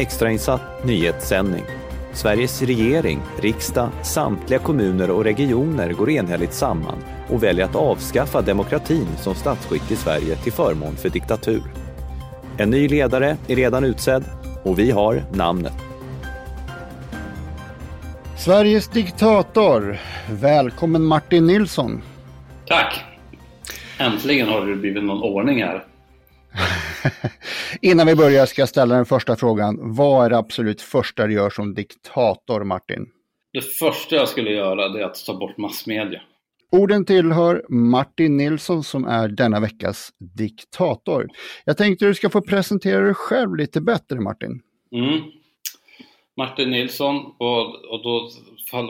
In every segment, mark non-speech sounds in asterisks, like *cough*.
Extrainsatt nyhetssändning. Sveriges regering, riksdag, samtliga kommuner och regioner går enhälligt samman och väljer att avskaffa demokratin som statsskick i Sverige till förmån för diktatur. En ny ledare är redan utsedd och vi har namnet. Sveriges diktator. Välkommen Martin Nilsson. Tack! Äntligen har det blivit någon ordning här. *laughs* Innan vi börjar ska jag ställa den första frågan. Vad är det absolut första du gör som diktator, Martin? Det första jag skulle göra det är att ta bort massmedia. Orden tillhör Martin Nilsson som är denna veckas diktator. Jag tänkte du ska få presentera dig själv lite bättre, Martin. Mm. Martin Nilsson och, och då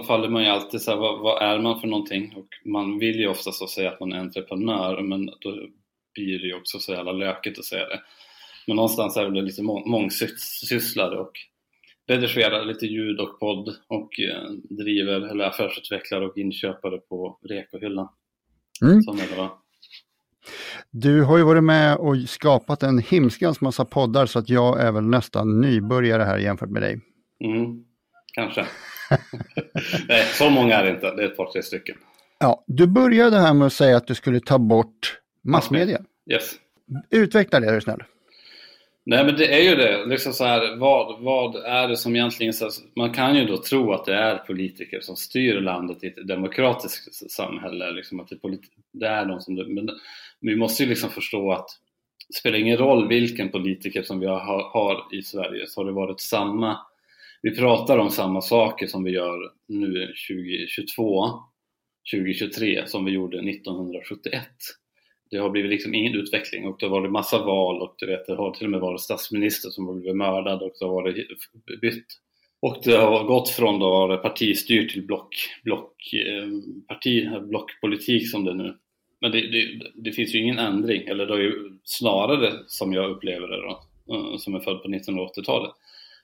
faller man ju alltid så här, vad, vad, är man för någonting? Och man vill ju oftast säga att man är entreprenör men då blir det ju också så jävla lökigt att säga det. Men någonstans är det lite må mångsysslare och redigerar lite ljud och podd och eh, driver eller affärsutvecklare och inköpare på Rekohyllan. Mm. Som det var. Du har ju varit med och skapat en himskans massa poddar så att jag är väl nästan nybörjare här jämfört med dig. Mm, kanske. *laughs* Nej, så många är det inte. Det är ett par, tre stycken. Ja, du började här med att säga att du skulle ta bort massmedia. Yes. Utveckla det, är du snäll. Nej men det är ju det, liksom så här, vad, vad är det som egentligen, man kan ju då tro att det är politiker som styr landet i ett demokratiskt samhälle, liksom att det, det är de som, men vi måste ju liksom förstå att det spelar ingen roll vilken politiker som vi har, har i Sverige så har det varit samma, vi pratar om samma saker som vi gör nu 2022, 2023 som vi gjorde 1971 det har blivit liksom ingen utveckling och det har varit massa val och du vet, det har till och med varit statsminister som har blivit mördad och det har varit bytt. Och det har gått från då partistyrt till block, block, eh, parti, blockpolitik som det är nu. Men det, det, det, finns ju ingen ändring, eller det är ju snarare som jag upplever det då, eh, som är född på 1980-talet,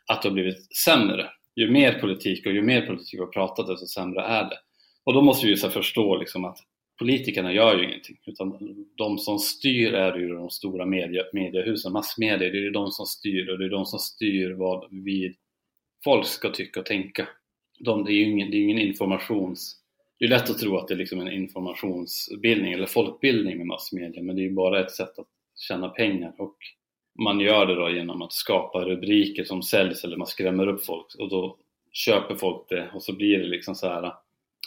att det har blivit sämre. Ju mer politik och ju mer politik vi har pratat desto sämre är det. Och då måste vi ju så förstå liksom att politikerna gör ju ingenting utan de som styr är ju de stora media, mediehusen, massmedia, det är ju de som styr och det är de som styr vad vi folk ska tycka och tänka. De, det är ju ingen, det är ingen informations... Det är lätt att tro att det är liksom en informationsbildning eller folkbildning med massmedia men det är ju bara ett sätt att tjäna pengar och man gör det då genom att skapa rubriker som säljs eller man skrämmer upp folk och då köper folk det och så blir det liksom så här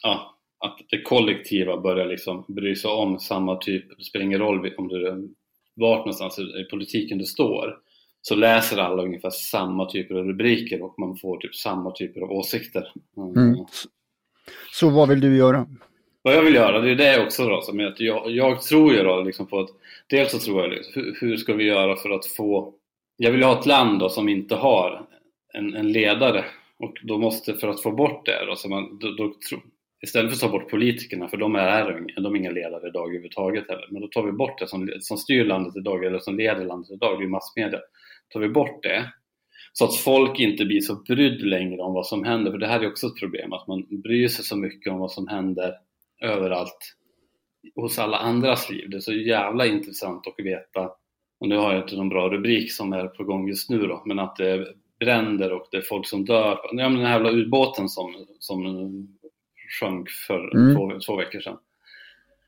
ja, att det kollektiva börjar liksom bry sig om samma typ, det spelar ingen roll om du vart någonstans i politiken du står, så läser alla ungefär samma typer av rubriker och man får typ samma typer av åsikter. Mm. Mm. Så vad vill du göra? Vad jag vill göra, det är det också då, som att jag, jag tror ju då liksom på att, dels så tror jag liksom, hur, hur, ska vi göra för att få, jag vill ha ett land då som inte har en, en ledare och då måste, för att få bort det då, så man, då, då, istället för att ta bort politikerna, för de är, de är inga ledare idag överhuvudtaget heller, men då tar vi bort det som, som styr landet idag, eller som leder landet idag, det är massmedia. Tar vi bort det, så att folk inte blir så brydd längre om vad som händer, för det här är också ett problem, att man bryr sig så mycket om vad som händer överallt hos alla andras liv. Det är så jävla intressant att veta, och nu har jag inte någon bra rubrik som är på gång just nu då, men att det är bränder och det är folk som dör. Ja, men den här jävla ubåten som, som sjönk för mm. två, två veckor sedan.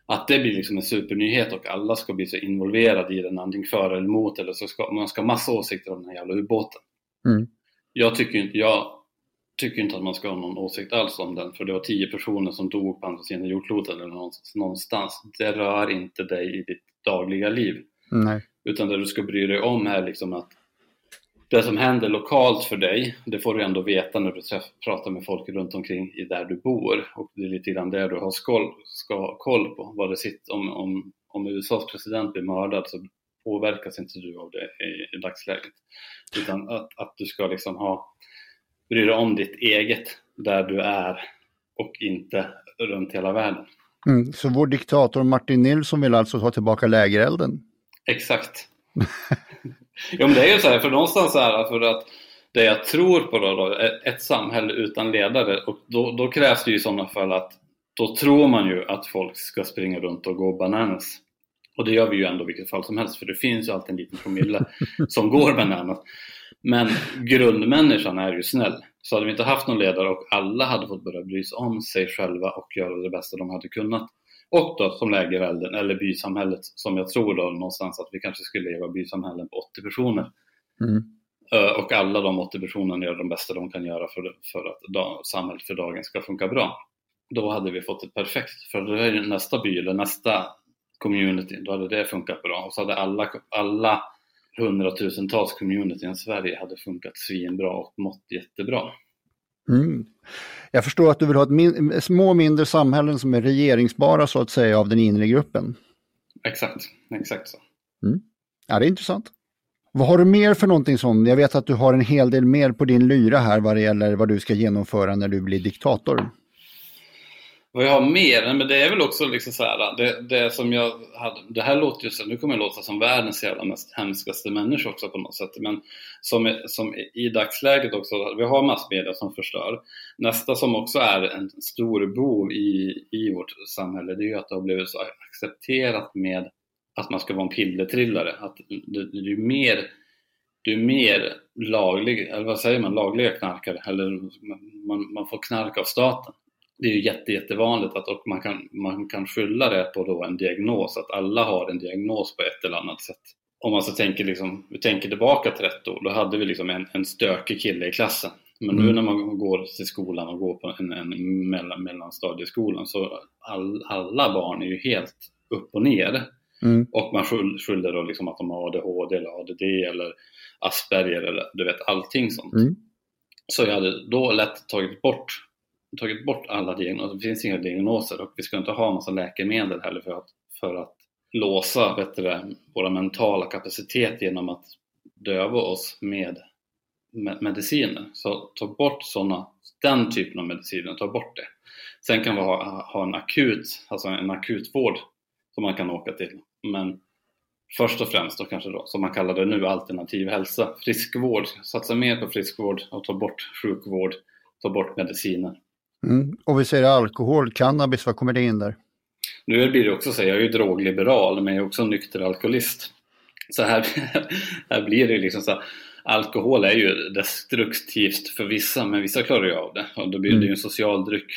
Att det blir liksom en supernyhet och alla ska bli så involverade i den, antingen för eller emot, eller så ska man ska ha massa åsikter om den här jävla ubåten. Mm. Jag, tycker inte, jag tycker inte att man ska ha någon åsikt alls om den, för det var tio personer som dog på andra sidan jordklotet eller någonstans. Det rör inte dig i ditt dagliga liv. Nej. Utan det du ska bry dig om är liksom att det som händer lokalt för dig, det får du ändå veta när du träff, pratar med folk runt omkring i där du bor och det är lite grann det du har skål, ska koll på. Vad det sitter, om, om, om USAs president blir mördad så påverkas inte du av det i, i dagsläget. Utan att, att du ska liksom ha, bry dig om ditt eget där du är och inte runt hela världen. Mm, så vår diktator Martin Nilsson vill alltså ta tillbaka lägerelden? Exakt. *laughs* Ja men det är ju så här, för någonstans så här, för att det jag tror på då, då ett samhälle utan ledare och då, då krävs det ju i sådana fall att då tror man ju att folk ska springa runt och gå bananas. Och det gör vi ju ändå i vilket fall som helst för det finns ju alltid en liten promille *laughs* som går bananas. Men grundmänniskan är ju snäll. Så hade vi inte haft någon ledare och alla hade fått börja bry sig om sig själva och göra det bästa de hade kunnat. Och då som lägerelden, eller bysamhället, som jag tror då någonstans att vi kanske skulle leva bysamhällen på 80 personer. Mm. Och alla de 80 personerna gör de bästa de kan göra för, för att dag, samhället för dagen ska funka bra. Då hade vi fått ett perfekt, för då är nästa by eller nästa community, då hade det funkat bra. Och så hade alla, alla hundratusentals communityn i Sverige hade funkat svinbra och mått jättebra. Mm. Jag förstår att du vill ha ett min små mindre samhällen som är regeringsbara så att säga av den inre gruppen. Exakt, exakt så. Mm. Ja, det är intressant. Vad har du mer för någonting som, jag vet att du har en hel del mer på din lyra här vad det gäller vad du ska genomföra när du blir diktator. Vad jag har mer, men det är väl också liksom så här, det, det som jag hade, det här låter ju så, nu kommer jag låta som världens jävla mest hemskaste människa också på något sätt, men som, som i dagsläget också, vi har massmedia som förstör. Nästa som också är en stor bov i, i vårt samhälle, det är ju att det har blivit så accepterat med att man ska vara en pillertrillare, att det, det är mer du är mer laglig, eller vad säger man, lagliga knarkare, eller man, man får knark av staten det är ju jätte, jättevanligt att och man, kan, man kan skylla det på då en diagnos, att alla har en diagnos på ett eller annat sätt. Om man så tänker, liksom, vi tänker tillbaka 30 år, då hade vi liksom en, en stökig kille i klassen. Men nu mm. när man går till skolan och går på en, en mellan, mellanstadieskolan så all, alla barn är ju helt upp och ner. Mm. Och man skyller då liksom att de har ADHD eller ADD eller Asperger eller du vet allting sånt. Mm. Så jag hade då lätt tagit bort tagit bort alla diagnoser, det finns inga diagnoser och vi ska inte ha massa läkemedel heller för att, för att låsa bättre, våra mentala kapacitet genom att döva oss med, med mediciner. Så ta bort såna, den typen av mediciner, ta bort det. Sen kan vi ha, ha en akut, alltså en akutvård som man kan åka till. Men först och främst då kanske då, som man kallar det nu, alternativ hälsa, friskvård. Satsa mer på friskvård och ta bort sjukvård, ta bort mediciner. Mm. Och vi säger alkohol, cannabis, vad kommer det in där? Nu blir det också så, jag är ju drogliberal men jag är också nykter alkoholist. Så här, *laughs* här blir det liksom så alkohol är ju destruktivt för vissa, men vissa klarar ju av det. Och då blir det ju en social dryck.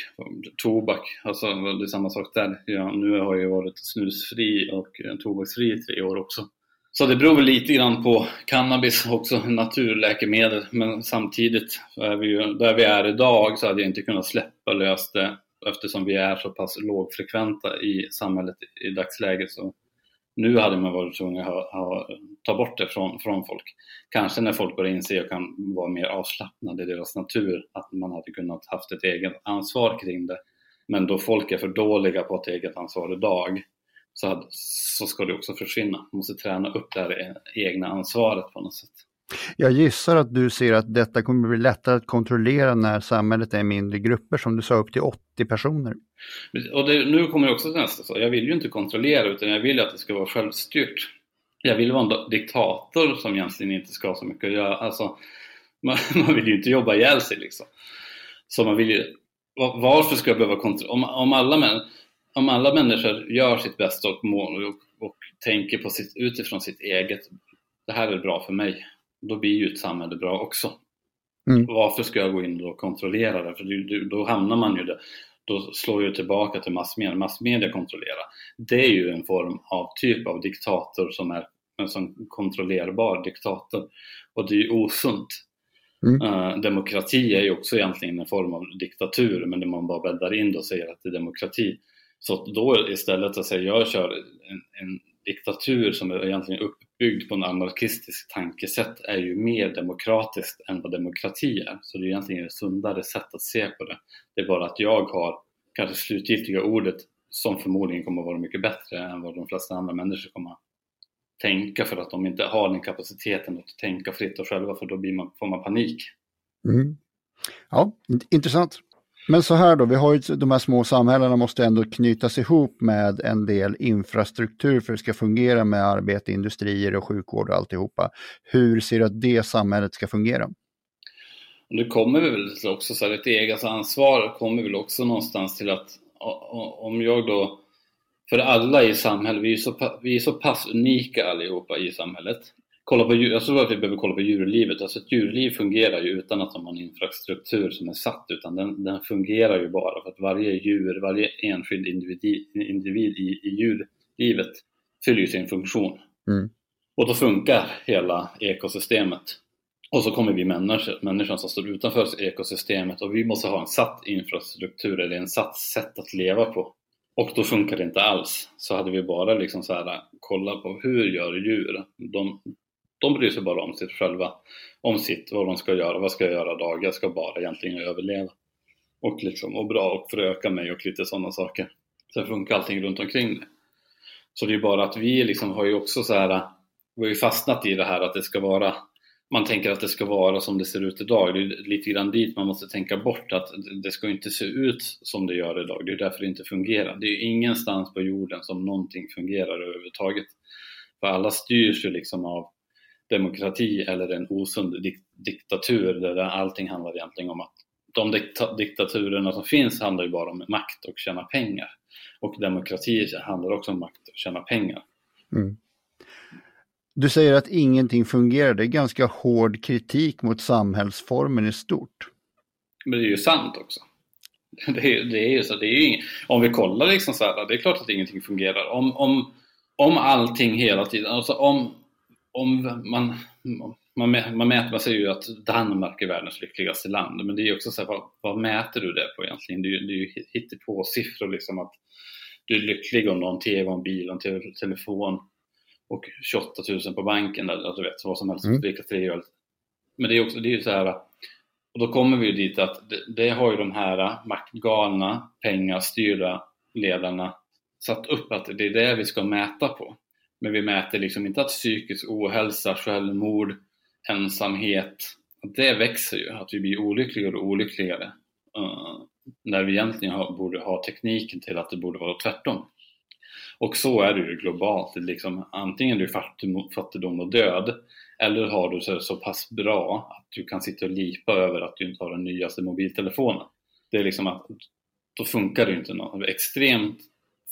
Tobak, alltså det är samma sak där. Ja, nu har jag ju varit snusfri och tobaksfri i tre år också. Så det beror väl lite grann på cannabis också, naturläkemedel, men samtidigt är vi ju, där vi är idag så hade jag inte kunnat släppa lös det eftersom vi är så pass lågfrekventa i samhället i dagsläget. Så nu hade man varit tvungen att ha, ha, ta bort det från, från folk. Kanske när folk börjar inse och kan vara mer avslappnade i deras natur, att man hade kunnat haft ett eget ansvar kring det. Men då folk är för dåliga på ett eget ansvar idag så, så ska det också försvinna. Man måste träna upp det här egna ansvaret på något sätt. Jag gissar att du ser att detta kommer bli lättare att kontrollera när samhället är mindre grupper, som du sa, upp till 80 personer. Och det, nu kommer jag också till nästa, så jag vill ju inte kontrollera utan jag vill att det ska vara självstyrt. Jag vill vara en diktator som egentligen inte ska ha så mycket att göra. Alltså, man, *laughs* man vill ju inte jobba ihjäl sig liksom. Så man vill ju, varför ska jag behöva kontrollera? Om, om alla män, om alla människor gör sitt bästa och, må, och, och tänker på sitt, utifrån sitt eget, det här är bra för mig, då blir ju ett samhälle bra också. Mm. Varför ska jag gå in och kontrollera det? För då hamnar man ju där. Då slår ju tillbaka till massmedia. Massmedia kontrollerar. Det är ju en form av typ av diktator som är en sån kontrollerbar diktator. Och det är ju osunt. Mm. Uh, demokrati är ju också egentligen en form av diktatur men det man bara bäddar in det och säger att det är demokrati. Så då istället att säga jag kör en, en diktatur som är egentligen uppbyggd på en anarkistisk tankesätt är ju mer demokratiskt än vad demokrati är. Så det är egentligen ett sundare sätt att se på det. Det är bara att jag har kanske slutgiltiga ordet som förmodligen kommer att vara mycket bättre än vad de flesta andra människor kommer att tänka för att de inte har den kapaciteten att tänka fritt och själva för då blir man, får man panik. Mm. Ja, intressant. Men så här då, vi har ju de här små samhällena måste ändå knytas ihop med en del infrastruktur för att det ska fungera med arbete, industrier och sjukvård och alltihopa. Hur ser du att det samhället ska fungera? Det kommer vi väl också så här, ett eget ansvar kommer väl också någonstans till att om jag då, för alla i samhället, vi är så, vi är så pass unika allihopa i samhället kolla på djur, jag tror att vi behöver kolla på djurlivet. Alltså ett djurliv fungerar ju utan att de har en infrastruktur som är satt, utan den, den fungerar ju bara för att varje djur, varje enskild individ, individ i, i djurlivet fyller sin funktion. Mm. Och då funkar hela ekosystemet. Och så kommer vi människor, människan som står utanför ekosystemet och vi måste ha en satt infrastruktur eller en satt sätt att leva på. Och då funkar det inte alls. Så hade vi bara liksom så här, kolla på hur gör djur? De, de bryr sig bara om sig själva, om sitt, vad de ska göra, vad ska jag göra idag? Jag ska bara egentligen överleva. Och liksom, och bra och föröka mig och lite sådana saker. Sen funkar allting runt omkring det. Så det är bara att vi liksom har ju också så här, vi har ju fastnat i det här att det ska vara man tänker att det ska vara som det ser ut idag. Det är lite grann dit man måste tänka bort att det ska inte se ut som det gör idag. Det är därför det inte fungerar. Det är ingenstans på jorden som någonting fungerar överhuvudtaget. För alla styrs ju liksom av demokrati eller en osund dik diktatur där allting handlar egentligen om att de dikta diktaturerna som finns handlar ju bara om makt och tjäna pengar. Och demokrati handlar också om makt och tjäna pengar. Mm. Du säger att ingenting fungerar. Det är ganska hård kritik mot samhällsformen i stort. Men det är ju sant också. Det är, det är ju så. Det är ju ing, om vi kollar liksom så här, det är klart att ingenting fungerar. Om, om, om allting hela tiden, alltså om, om man, man, man mäter, man säger ju att Danmark är världens lyckligaste land, men det är också så här, vad, vad mäter du det på egentligen? Det är ju, det är ju hittepå-siffror liksom att du är lycklig om du har en TV, en bil, en telefon och 28 000 på banken, eller du vet, vad som helst, mm. dricka tre öl. Men det är också, det är ju så här, och då kommer vi ju dit att det, det har ju de här maktgalna, pengastyrda ledarna satt upp att det är det vi ska mäta på. Men vi mäter liksom inte att psykisk ohälsa, självmord, ensamhet, det växer ju, att vi blir olyckligare och olyckligare. Uh, när vi egentligen har, borde ha tekniken till att det borde vara tvärtom. Och så är det ju globalt. Liksom, antingen är du fattigdom och död eller har du så, så pass bra att du kan sitta och lipa över att du inte har den nyaste mobiltelefonen. Det är liksom att då funkar det inte. Något. Extremt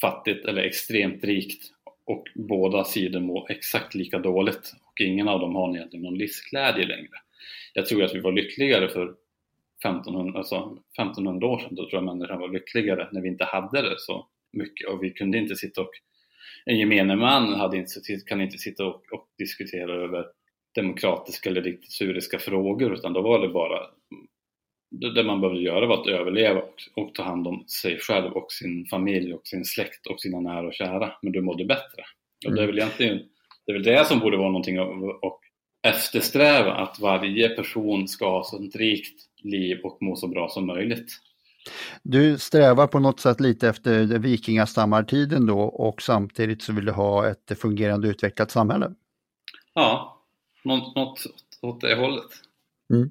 fattigt eller extremt rikt och båda sidor mår exakt lika dåligt. Och ingen av dem har egentligen någon livsglädje längre. Jag tror att vi var lyckligare för 1500, alltså 1500 år sedan, då tror jag människan var lyckligare. När vi inte hade det så mycket. Och vi kunde inte sitta och en gemene man hade inte, kan inte sitta och, och diskutera över demokratiska eller diktaturiska frågor. Utan då var det bara det man behövde göra var att överleva och, och, ta hand om sig själv och sin familj och sin släkt och sina nära och kära. Men du mådde bättre. Och det är väl egentligen det, är väl det som borde vara någonting att eftersträva, att varje person ska ha så ett rikt liv och må så bra som möjligt. Du strävar på något sätt lite efter vikingastammartiden då och samtidigt så vill du ha ett fungerande utvecklat samhälle? Ja, något, något åt det hållet. Mm.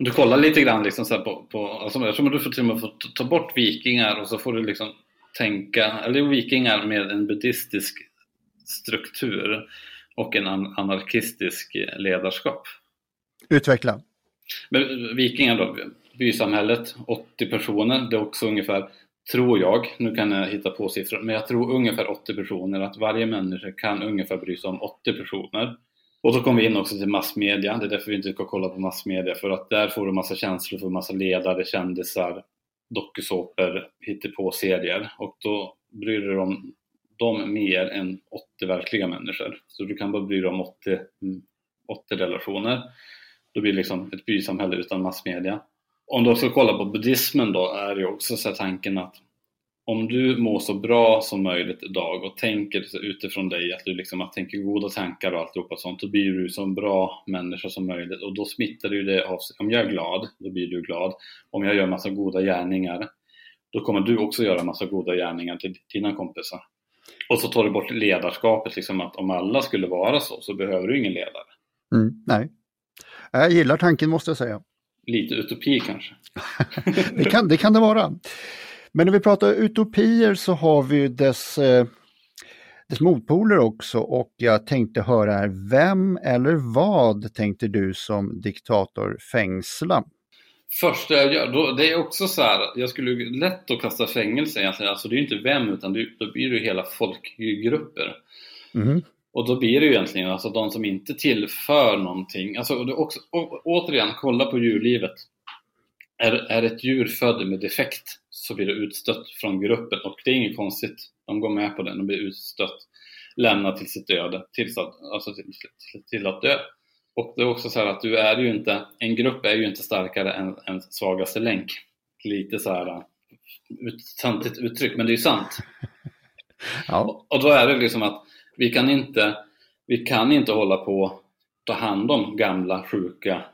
Om du kollar lite grann liksom så på, på alltså jag tror att du får till och med få ta bort vikingar och så får du liksom tänka, eller vikingar med en buddhistisk struktur och en anarkistisk ledarskap. Utveckla. Men vikingar då, bysamhället, 80 personer. Det är också ungefär, tror jag, nu kan jag hitta på siffror, men jag tror ungefär 80 personer, att varje människa kan ungefär bry sig om 80 personer. Och så kommer vi in också till massmedia, det är därför vi inte ska kolla på massmedia, för att där får du massa känslor för massa ledare, kändisar, dokusåpor, hittepå-serier och då bryr du dig om dem mer än 80 verkliga människor. Så du kan bara bry dig om 80, 80 mm, relationer. Då blir det liksom ett bysamhälle utan massmedia om du också kollar på buddhismen då är det också så tanken att om du mår så bra som möjligt idag och tänker utifrån dig att du liksom att tänker goda tankar och alltihopa sånt, då blir du så bra människa som möjligt och då smittar du det av sig. Om jag är glad, då blir du glad. Om jag gör massa goda gärningar, då kommer du också göra massa goda gärningar till dina kompisar. Och så tar du bort ledarskapet, liksom att om alla skulle vara så, så behöver du ingen ledare. Mm, nej. Jag gillar tanken måste jag säga lite utopi kanske. *laughs* det, kan, det kan det vara. Men när vi pratar utopier så har vi dess, eh, dess motpoler också och jag tänkte höra här, vem eller vad tänkte du som diktator fängsla? Första jag gör, då, det är också så här, jag skulle lätt att kasta fängelse egentligen, alltså det är ju inte vem utan det, då blir det hela folkgrupper. Mm. Och då blir det ju egentligen alltså de som inte tillför någonting. Alltså och också, och, återigen, kolla på djurlivet. Är, är ett djur född med defekt så blir det utstött från gruppen och det är inget konstigt. De går med på det, de blir utstött, lämnat till sitt öde, till, alltså till, till, till att dö. Och det är också så här att du är ju inte, en grupp är ju inte starkare än en svagaste länk. Lite så här ut, uttryck, men det är ju sant. *laughs* Ja. Och då är det liksom att vi kan inte, vi kan inte hålla på att ta hand om gamla, sjuka,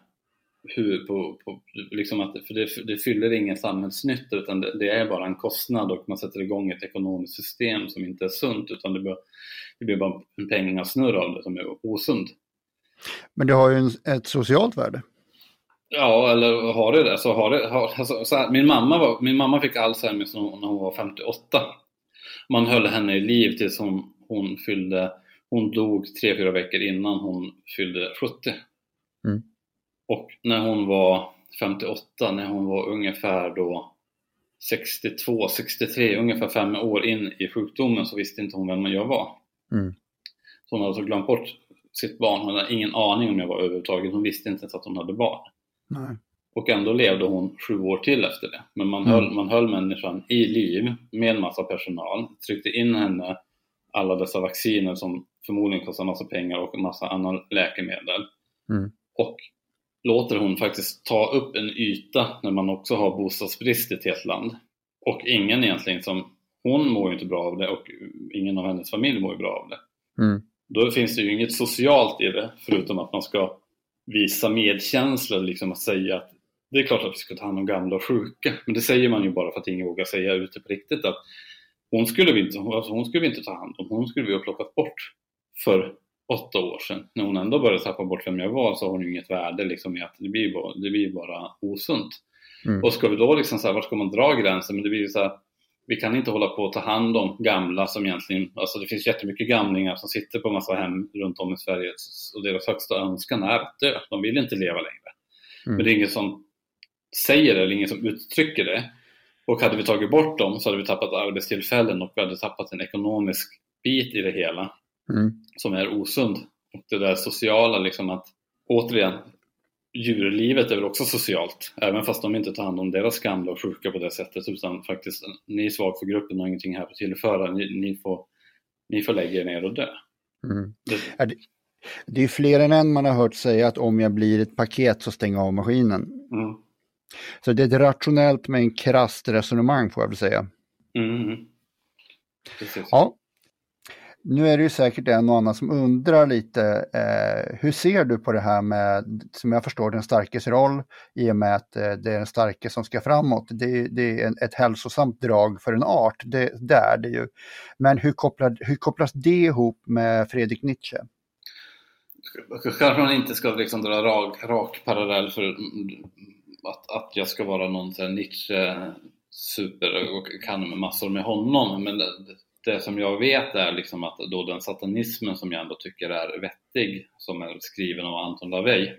hur, på, på, liksom att, för det, det fyller ingen samhällsnytta utan det, det, är bara en kostnad och man sätter igång ett ekonomiskt system som inte är sunt utan det blir, det blir bara en pengasnurr av det som är osund. Men det har ju en, ett socialt värde. Ja, eller har det det? Så har det har, alltså, här, min, mamma var, min mamma fick Alzheimers när hon var 58. Man höll henne i liv tills hon, hon fyllde, hon dog tre, fyra veckor innan hon fyllde 70. Och när hon var 58, när hon var ungefär då 62, 63, ungefär fem år in i sjukdomen så visste inte hon vem jag var. Mm. Så hon hade alltså glömt bort sitt barn, hon hade ingen aning om jag var överhuvudtaget, hon visste inte ens att hon hade barn. Nej. Och ändå levde hon sju år till efter det. Men man, mm. höll, man höll människan i liv med en massa personal, tryckte in henne alla dessa vacciner som förmodligen kostar massa pengar och en massa annan läkemedel. Mm. Och låter hon faktiskt ta upp en yta när man också har bostadsbrist i ett helt land. Och ingen egentligen som, hon mår ju inte bra av det och ingen av hennes familj mår ju bra av det. Mm. Då finns det ju inget socialt i det förutom att man ska visa medkänsla, liksom att säga att det är klart att vi ska ta hand om gamla och sjuka, men det säger man ju bara för att ingen vågar säga ute på riktigt att hon skulle vi inte, alltså hon skulle vi inte ta hand om, hon skulle vi ha plockat bort för åtta år sedan. När hon ändå började tappa bort vem jag var så har hon ju inget värde liksom i att det blir bara, det blir bara osunt. Mm. Och ska vi då liksom så här, var ska man dra gränsen? Men det blir ju så här, vi kan inte hålla på att ta hand om gamla som egentligen, alltså det finns jättemycket gamlingar som sitter på massa hem runt om i Sverige och deras högsta önskan är att dö. De vill inte leva längre. Mm. Men det är ingen som säger det eller ingen som uttrycker det. Och hade vi tagit bort dem så hade vi tappat arbetstillfällen och vi hade tappat en ekonomisk bit i det hela mm. som är osund. Och det där sociala liksom att återigen, djurlivet är väl också socialt, även fast de inte tar hand om deras gamla och sjuka på det sättet utan faktiskt, ni är svag för gruppen och har ingenting här att tillföra, ni, ni, får, ni får lägga er ner och dö. Mm. Det, det är fler än en man har hört säga att om jag blir ett paket så stäng av maskinen. Mm. Så det är ett rationellt men krasst resonemang får jag väl säga. Mm. Ja, nu är det ju säkert en och annan som undrar lite, eh, hur ser du på det här med, som jag förstår, den starkes roll i och med att eh, det är den starke som ska framåt. Det, det är en, ett hälsosamt drag för en art, det, det är det ju. Men hur, kopplar, hur kopplas det ihop med Fredrik Nietzsche? Kanske man inte ska liksom dra rak, rak parallell för att, att jag ska vara någon Nietzsche super och kan med massor med honom, men det, det som jag vet är liksom att då den satanismen som jag ändå tycker är vettig, som är skriven av Anton LaVey,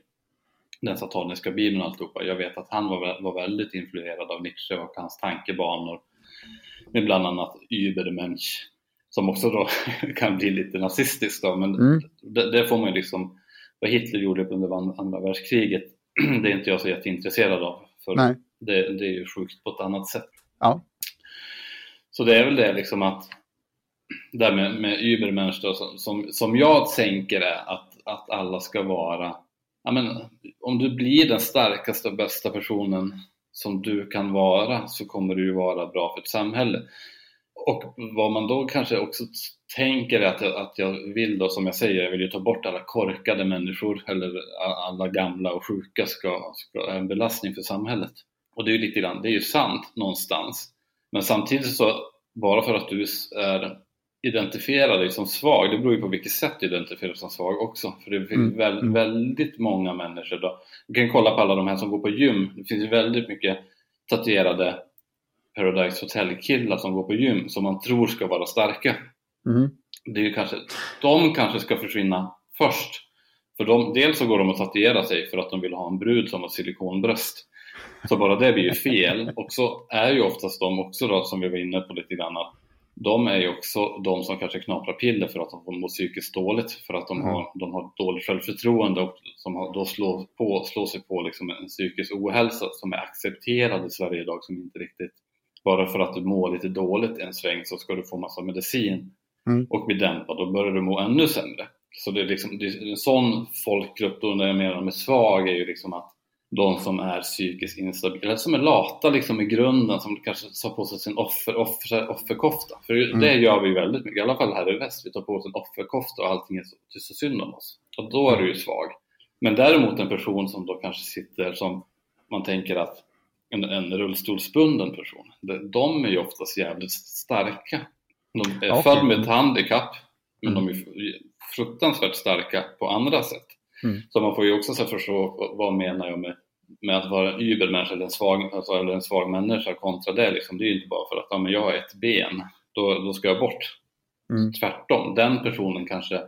den sataniska bibeln och alltihopa, jag vet att han var, var väldigt influerad av Nietzsche och hans tankebanor med bland annat Übermensch som också då *laughs* kan bli lite nazistiskt då, men mm. det, det, får man ju liksom, vad Hitler gjorde under andra världskriget, *clears throat* det är inte jag så jätteintresserad av, för det, det, är ju sjukt på ett annat sätt. Ja. Så det är väl det liksom att där med, med Übermensch då, som, som, som jag tänker är att, att alla ska vara, ja men, om du blir den starkaste och bästa personen som du kan vara så kommer du ju vara bra för ett samhälle. Och vad man då kanske också tänker är att jag, att jag vill då, som jag säger, jag vill ju ta bort alla korkade människor eller alla gamla och sjuka ska, ska en belastning för samhället. Och det är ju lite grann, det är ju sant någonstans. Men samtidigt så, bara för att du är identifiera dig som svag, det beror ju på vilket sätt du identifierar dig som svag också. För det finns mm. Väl, mm. väldigt många människor då. Du kan kolla på alla de här som går på gym. Det finns ju väldigt mycket tatuerade Paradise Hotel-killar som går på gym som man tror ska vara starka. Mm. Det är ju kanske, de kanske ska försvinna först. För de, dels så går de att tatuera sig för att de vill ha en brud som har silikonbröst. Så bara det blir ju fel. Och så är ju oftast de också då, som vi var inne på lite grann, de är ju också de som kanske knaprar piller för att de mår psykiskt dåligt, för att de, mm. har, de har dåligt självförtroende och som har, då slår, på, slår sig på liksom en psykisk ohälsa som är accepterad i Sverige idag som inte riktigt bara för att du mår lite dåligt en sväng så ska du få massa medicin mm. och bli dämpad, då börjar du må ännu sämre. Så det är, liksom, det är en sån folkgrupp, då när jag menar med svag, är ju liksom att de som är psykiskt instabila, eller som är lata liksom i grunden, som kanske tar på sig sin offer, offer, offerkofta. För mm. det gör vi väldigt mycket, i alla fall här i väst. Vi tar på oss en offerkofta och allting är så, är så synd om oss. Och då är du ju svag. Men däremot en person som då kanske sitter som man tänker att en, en rullstolsbunden person, de är ju oftast jävligt starka. De är okay. födda med ett handikapp, men mm. de är fruktansvärt starka på andra sätt. Mm. Så man får ju också så förstå vad menar jag med, med att vara en übermänniska eller en svag, alltså, eller en svag människa kontra det. Liksom. Det är ju inte bara för att ja, men jag har ett ben, då, då ska jag bort. Mm. Tvärtom, den personen kanske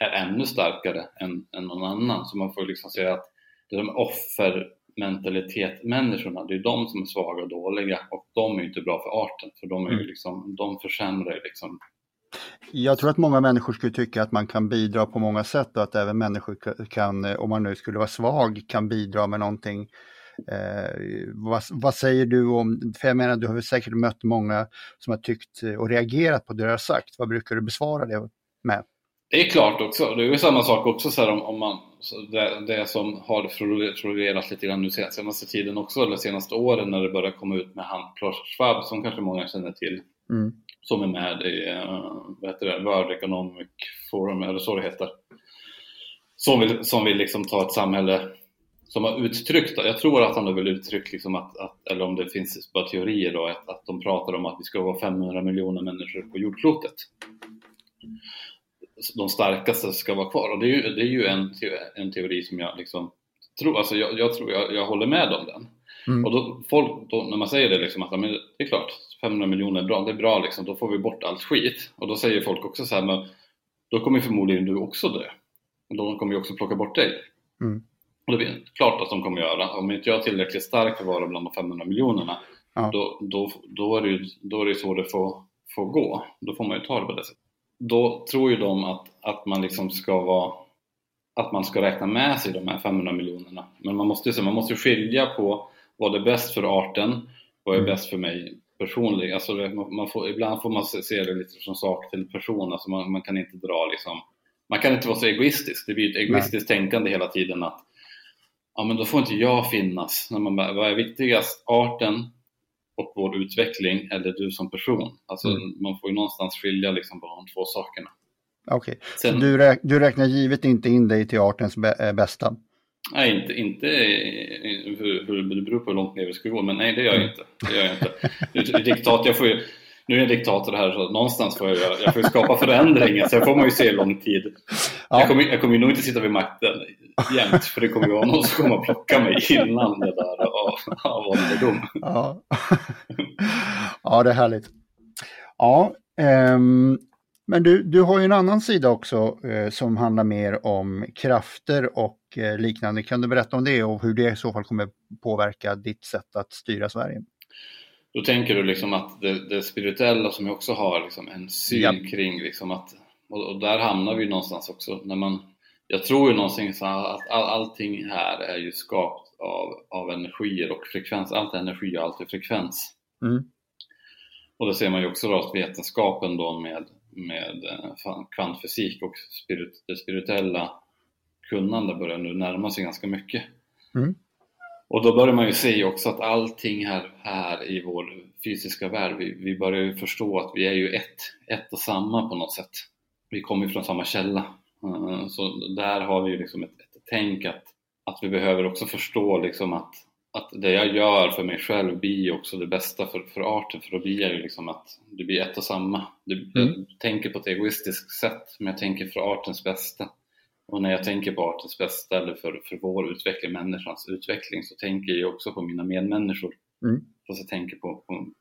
är ännu starkare än, än någon annan. Så man får liksom säga att det är de offermentalitet-människorna, det är de som är svaga och dåliga och de är inte bra för arten för de, är mm. liksom, de försämrar liksom jag tror att många människor skulle tycka att man kan bidra på många sätt och att även människor kan, om man nu skulle vara svag, kan bidra med någonting. Eh, vad, vad, säger du om, för jag menar du har väl säkert mött många som har tyckt och reagerat på det du har sagt. Vad brukar du besvara det med? Det är klart också, det är ju samma sak också så här om, om man, det, det, som har florerat lite grann nu senaste tiden också, eller senaste åren när det börjar komma ut med han Klaus Schwab som kanske många känner till. Mm som är med i eh, vad heter det, World Economic Forum, eller så det heter. Som vill, som vill liksom ta ett samhälle som har uttryckt, jag tror att han har väl uttryckt liksom att, att, eller om det finns bara teorier då, att, att de pratar om att vi ska vara 500 miljoner människor på jordklotet. De starkaste ska vara kvar och det är ju, det är ju en, en teori som jag liksom tror, alltså jag, jag tror jag, jag håller med om den. Mm. Och då, folk, då, när man säger det liksom att men det är klart, 500 miljoner är bra, det är bra liksom, då får vi bort allt skit. Och då säger folk också så här, men då kommer förmodligen du också dö. Och de kommer ju också plocka bort dig. Mm. Och det är klart att de kommer göra. Om inte jag är tillräckligt stark för att vara bland de 500 miljonerna, ja. då, då, då, är det ju, då är det så det får, får gå. Då får man ju ta det på det sättet. Då tror ju de att, att man liksom ska vara att man ska räkna med sig de här 500 miljonerna. Men man måste, ju man måste skilja på vad är bäst för arten, vad är mm. bäst för mig personligen. Alltså man får, ibland får man se det lite som sak till person, alltså man, man, kan inte dra liksom, man kan inte vara så egoistisk. Det blir ett egoistiskt Nej. tänkande hela tiden att ja men då får inte jag finnas. När man bara, vad är viktigast? Arten och vår utveckling eller du som person? Alltså mm. man får ju någonstans skilja liksom på de två sakerna. Okej, okay. du, räk du räknar givet inte in dig till artens bästa? Nej, inte, inte hur, hur, det beror på hur långt ner vi ska gå, men nej det gör jag inte. Det gör jag inte. Diktat, jag får ju, nu är jag diktator här så någonstans får jag, jag får skapa förändringar, sen får man ju se lång tid. Ja. Jag, kommer, jag kommer nog inte sitta vid makten jämt, för det kommer ju vara någon som kommer plocka mig innan det där av, av ålderdom. Ja. ja, det är härligt. Ja, um, men du, du har ju en annan sida också eh, som handlar mer om krafter och eh, liknande. Kan du berätta om det och hur det i så fall kommer påverka ditt sätt att styra Sverige? Då tänker du liksom att det, det spirituella som jag också har liksom en syn ja. kring liksom att och, och, där hamnar vi någonstans också när man jag tror ju någonstans att all, allting här är ju skapat av, av energier och frekvens. Allt är energi och allt är frekvens. Mm. Och det ser man ju också då att vetenskapen då med med eh, kvantfysik och spirit, det spirituella kunnande börjar nu närma sig ganska mycket. Mm. Och då börjar man ju se också att allting här, här i vår fysiska värld, vi, vi börjar ju förstå att vi är ju ett, ett och samma på något sätt. Vi kommer ju från samma källa. Uh, så där har vi ju liksom ett, ett tänk att, att vi behöver också förstå liksom att att det jag gör för mig själv blir också det bästa för, för arten för då blir jag ju liksom att det blir ett och samma. Det, mm. Jag tänker på ett egoistiskt sätt men jag tänker för artens bästa. Och när jag tänker på artens bästa eller för, för vår utveckling, människans utveckling så tänker jag också på mina medmänniskor. Mm. Fast jag tänker på, på,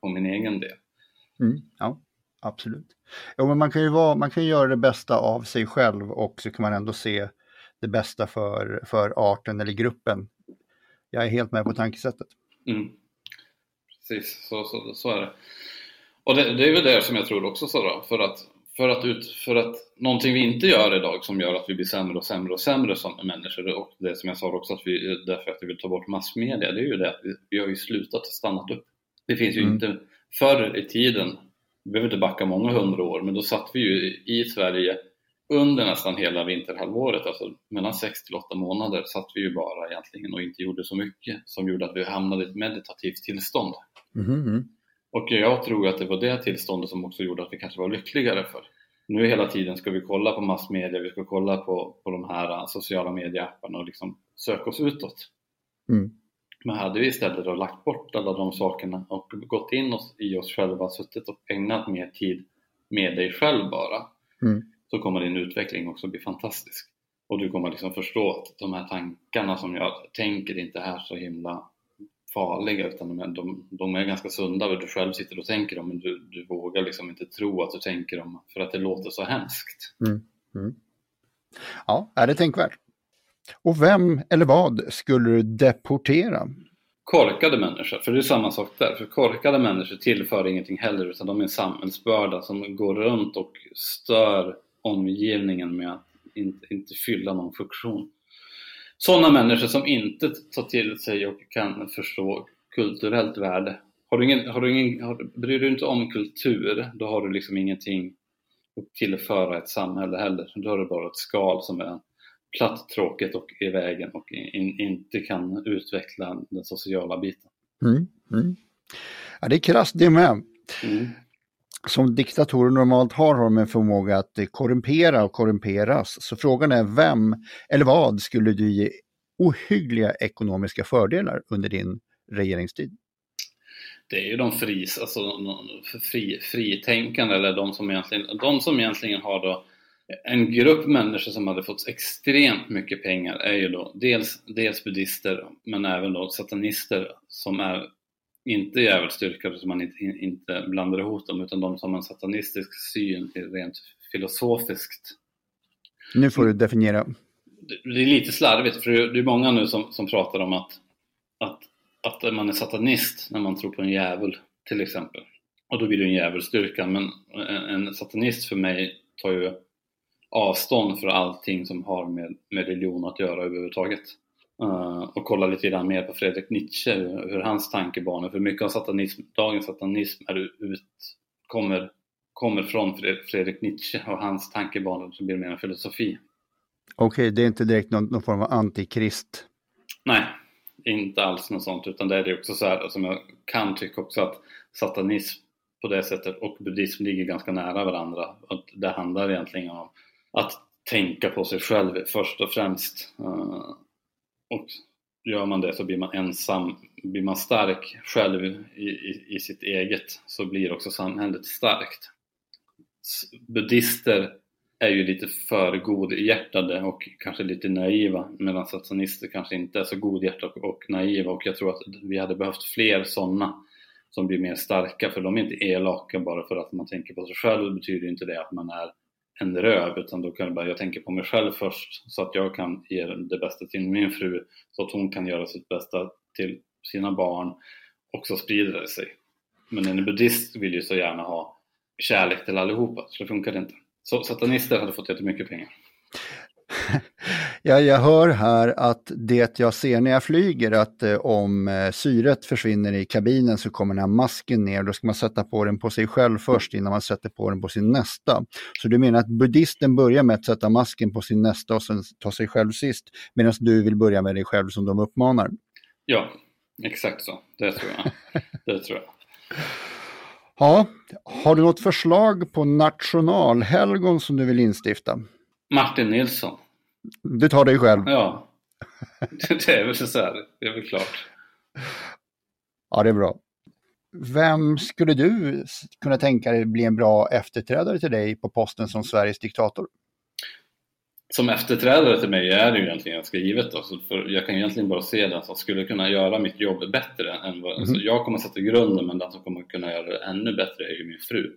på, min egen del. Mm. Ja, absolut. Jo, men man kan ju vara, man kan göra det bästa av sig själv och så kan man ändå se det bästa för, för arten eller gruppen jag är helt med på tankesättet. Mm. Precis, så, så, så är det. Och det, det är väl det som jag tror också så då, för att, för att, ut, för att någonting vi inte gör idag som gör att vi blir sämre och sämre och sämre som människor och det som jag sa också att vi, därför att vi vill ta bort massmedia, det är ju det att vi, vi har ju slutat stannat upp. Det finns ju mm. inte, förr i tiden, vi behöver inte backa många hundra år, men då satt vi ju i Sverige under nästan hela vinterhalvåret, alltså mellan 6 till 8 månader, satt vi ju bara egentligen och inte gjorde så mycket som gjorde att vi hamnade i ett meditativt tillstånd. Mm. Och jag tror att det var det tillståndet som också gjorde att vi kanske var lyckligare för. Nu hela tiden ska vi kolla på massmedia, vi ska kolla på, på de här sociala medieapparna och liksom söka oss utåt. Mm. Men hade vi istället då lagt bort alla de sakerna och gått in oss, i oss själva, suttit och ägnat mer tid med dig själv bara, mm. så kommer din utveckling också bli fantastisk. Och du kommer liksom förstå att de här tankarna som jag tänker inte är så himla farliga utan de är, de, de är ganska sunda. Du själv sitter och tänker dem men du, du vågar liksom inte tro att du tänker dem för att det låter så hemskt. Mm. Mm. Ja, är det tänkvärt. Och vem eller vad skulle du deportera? Korkade människor, för det är samma sak där. För korkade människor tillför ingenting heller utan de är en samhällsbörda som går runt och stör omgivningen med att inte, inte fylla någon funktion. Sådana människor som inte tar till sig och kan förstå kulturellt värde. Har du ingen, har du ingen, har, bryr du dig inte om kultur, då har du liksom ingenting att tillföra ett samhälle heller. Då har du bara ett skal som är platt, tråkigt och i vägen och in, inte kan utveckla den sociala biten. Mm, mm. Ja, det är krasst det med. Mm. Som diktatorer normalt har, har de en förmåga att eh, korrumpera och korrumperas. Så frågan är vem eller vad skulle du ge ohyggliga ekonomiska fördelar under din regeringstid? det är ju de fris, alltså, fri, fritänkande eller de som, egentligen, de som egentligen har då en grupp människor som hade fått extremt mycket pengar är ju då dels, dels buddhister men även då satanister som är inte djävulsdyrkare som man inte, inte blandar ihop dem utan de som har en satanistisk syn rent filosofiskt. Nu får du definiera. Det är lite slarvigt för det är många nu som, som pratar om att, att, att man är satanist när man tror på en djävul till exempel. Och då blir det en djävulsdyrkan men en, en satanist för mig tar ju avstånd från allting som har med, med religion att göra överhuvudtaget. Uh, och kolla lite grann mer på Fredrik Nietzsche, hur hans tankebanor, för mycket av satanism, dagens satanism är ut, kommer, kommer från Fredrik Nietzsche och hans tankebanor som blir mer en filosofi. Okej, okay, det är inte direkt någon, någon, form av antikrist? Nej, inte alls något sånt, utan det är det också så här som jag kan tycka också att satanism på det sättet och buddhism ligger ganska nära varandra. Att det handlar egentligen om att tänka på sig själv först och främst. Uh, och gör man det så blir man ensam, blir man stark själv i, i, i sitt eget så blir också samhället starkt. Buddhister är ju lite för godhjärtade och kanske lite naiva medan satanister kanske inte är så godhjärtade och naiva och jag tror att vi hade behövt fler sådana som blir mer starka för de är inte elaka bara för att man tänker på sig själv betyder inte det att man är en röv utan då kan jag bara, jag tänker på mig själv först så att jag kan ge det bästa till min fru så att hon kan göra sitt bästa till sina barn och så sprider det sig. Men en buddhist vill ju så gärna ha kärlek till allihopa så det funkar inte. Så satanister hade fått jättemycket pengar. *laughs* Ja, jag hör här att det jag ser när jag flyger, att eh, om eh, syret försvinner i kabinen så kommer den här masken ner. Då ska man sätta på den på sig själv först innan man sätter på den på sin nästa. Så du menar att buddhisten börjar med att sätta masken på sin nästa och sen ta sig själv sist, medan du vill börja med dig själv som de uppmanar? Ja, exakt så. Det tror jag. Det tror jag. *laughs* Ja, har du något förslag på nationalhelgon som du vill instifta? Martin Nilsson. Du tar dig själv? Ja. *laughs* Det är väl så här, det är väl klart. Ja, det är bra. Vem skulle du kunna tänka dig bli en bra efterträdare till dig på posten som Sveriges diktator? Som efterträdare till mig är det ju egentligen ganska givet. Då, för jag kan egentligen bara se den som skulle kunna göra mitt jobb bättre. Än vad, mm. alltså jag kommer sätta grunden men den som kommer kunna göra det ännu bättre är ju min fru.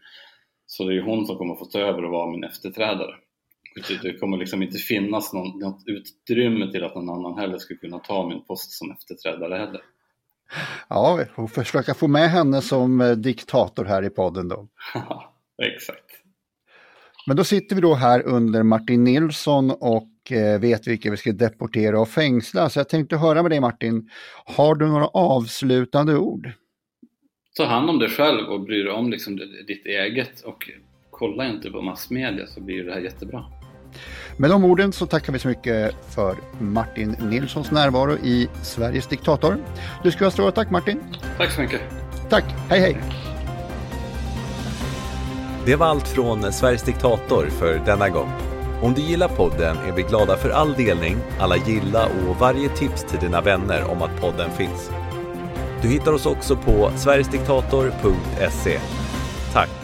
Så det är ju hon som kommer få ta över och vara min efterträdare. Det kommer liksom inte finnas någon, något utrymme till att någon annan heller skulle kunna ta min post som efterträdare heller. Ja, vi får försöka få med henne som eh, diktator här i podden då. *laughs* Exakt. Men då sitter vi då här under Martin Nilsson och eh, vet vilka vi ska deportera och fängsla. Så jag tänkte höra med dig Martin, har du några avslutande ord? Ta hand om dig själv och bry dig om liksom ditt eget och kolla inte på massmedia så blir det här jättebra. Med de orden så tackar vi så mycket för Martin Nilssons närvaro i Sveriges diktator. Du ska ha strålat tack Martin. Tack så mycket. Tack, hej hej. Det var allt från Sveriges diktator för denna gång. Om du gillar podden är vi glada för all delning, alla gilla och varje tips till dina vänner om att podden finns. Du hittar oss också på sverigesdiktator.se. Tack!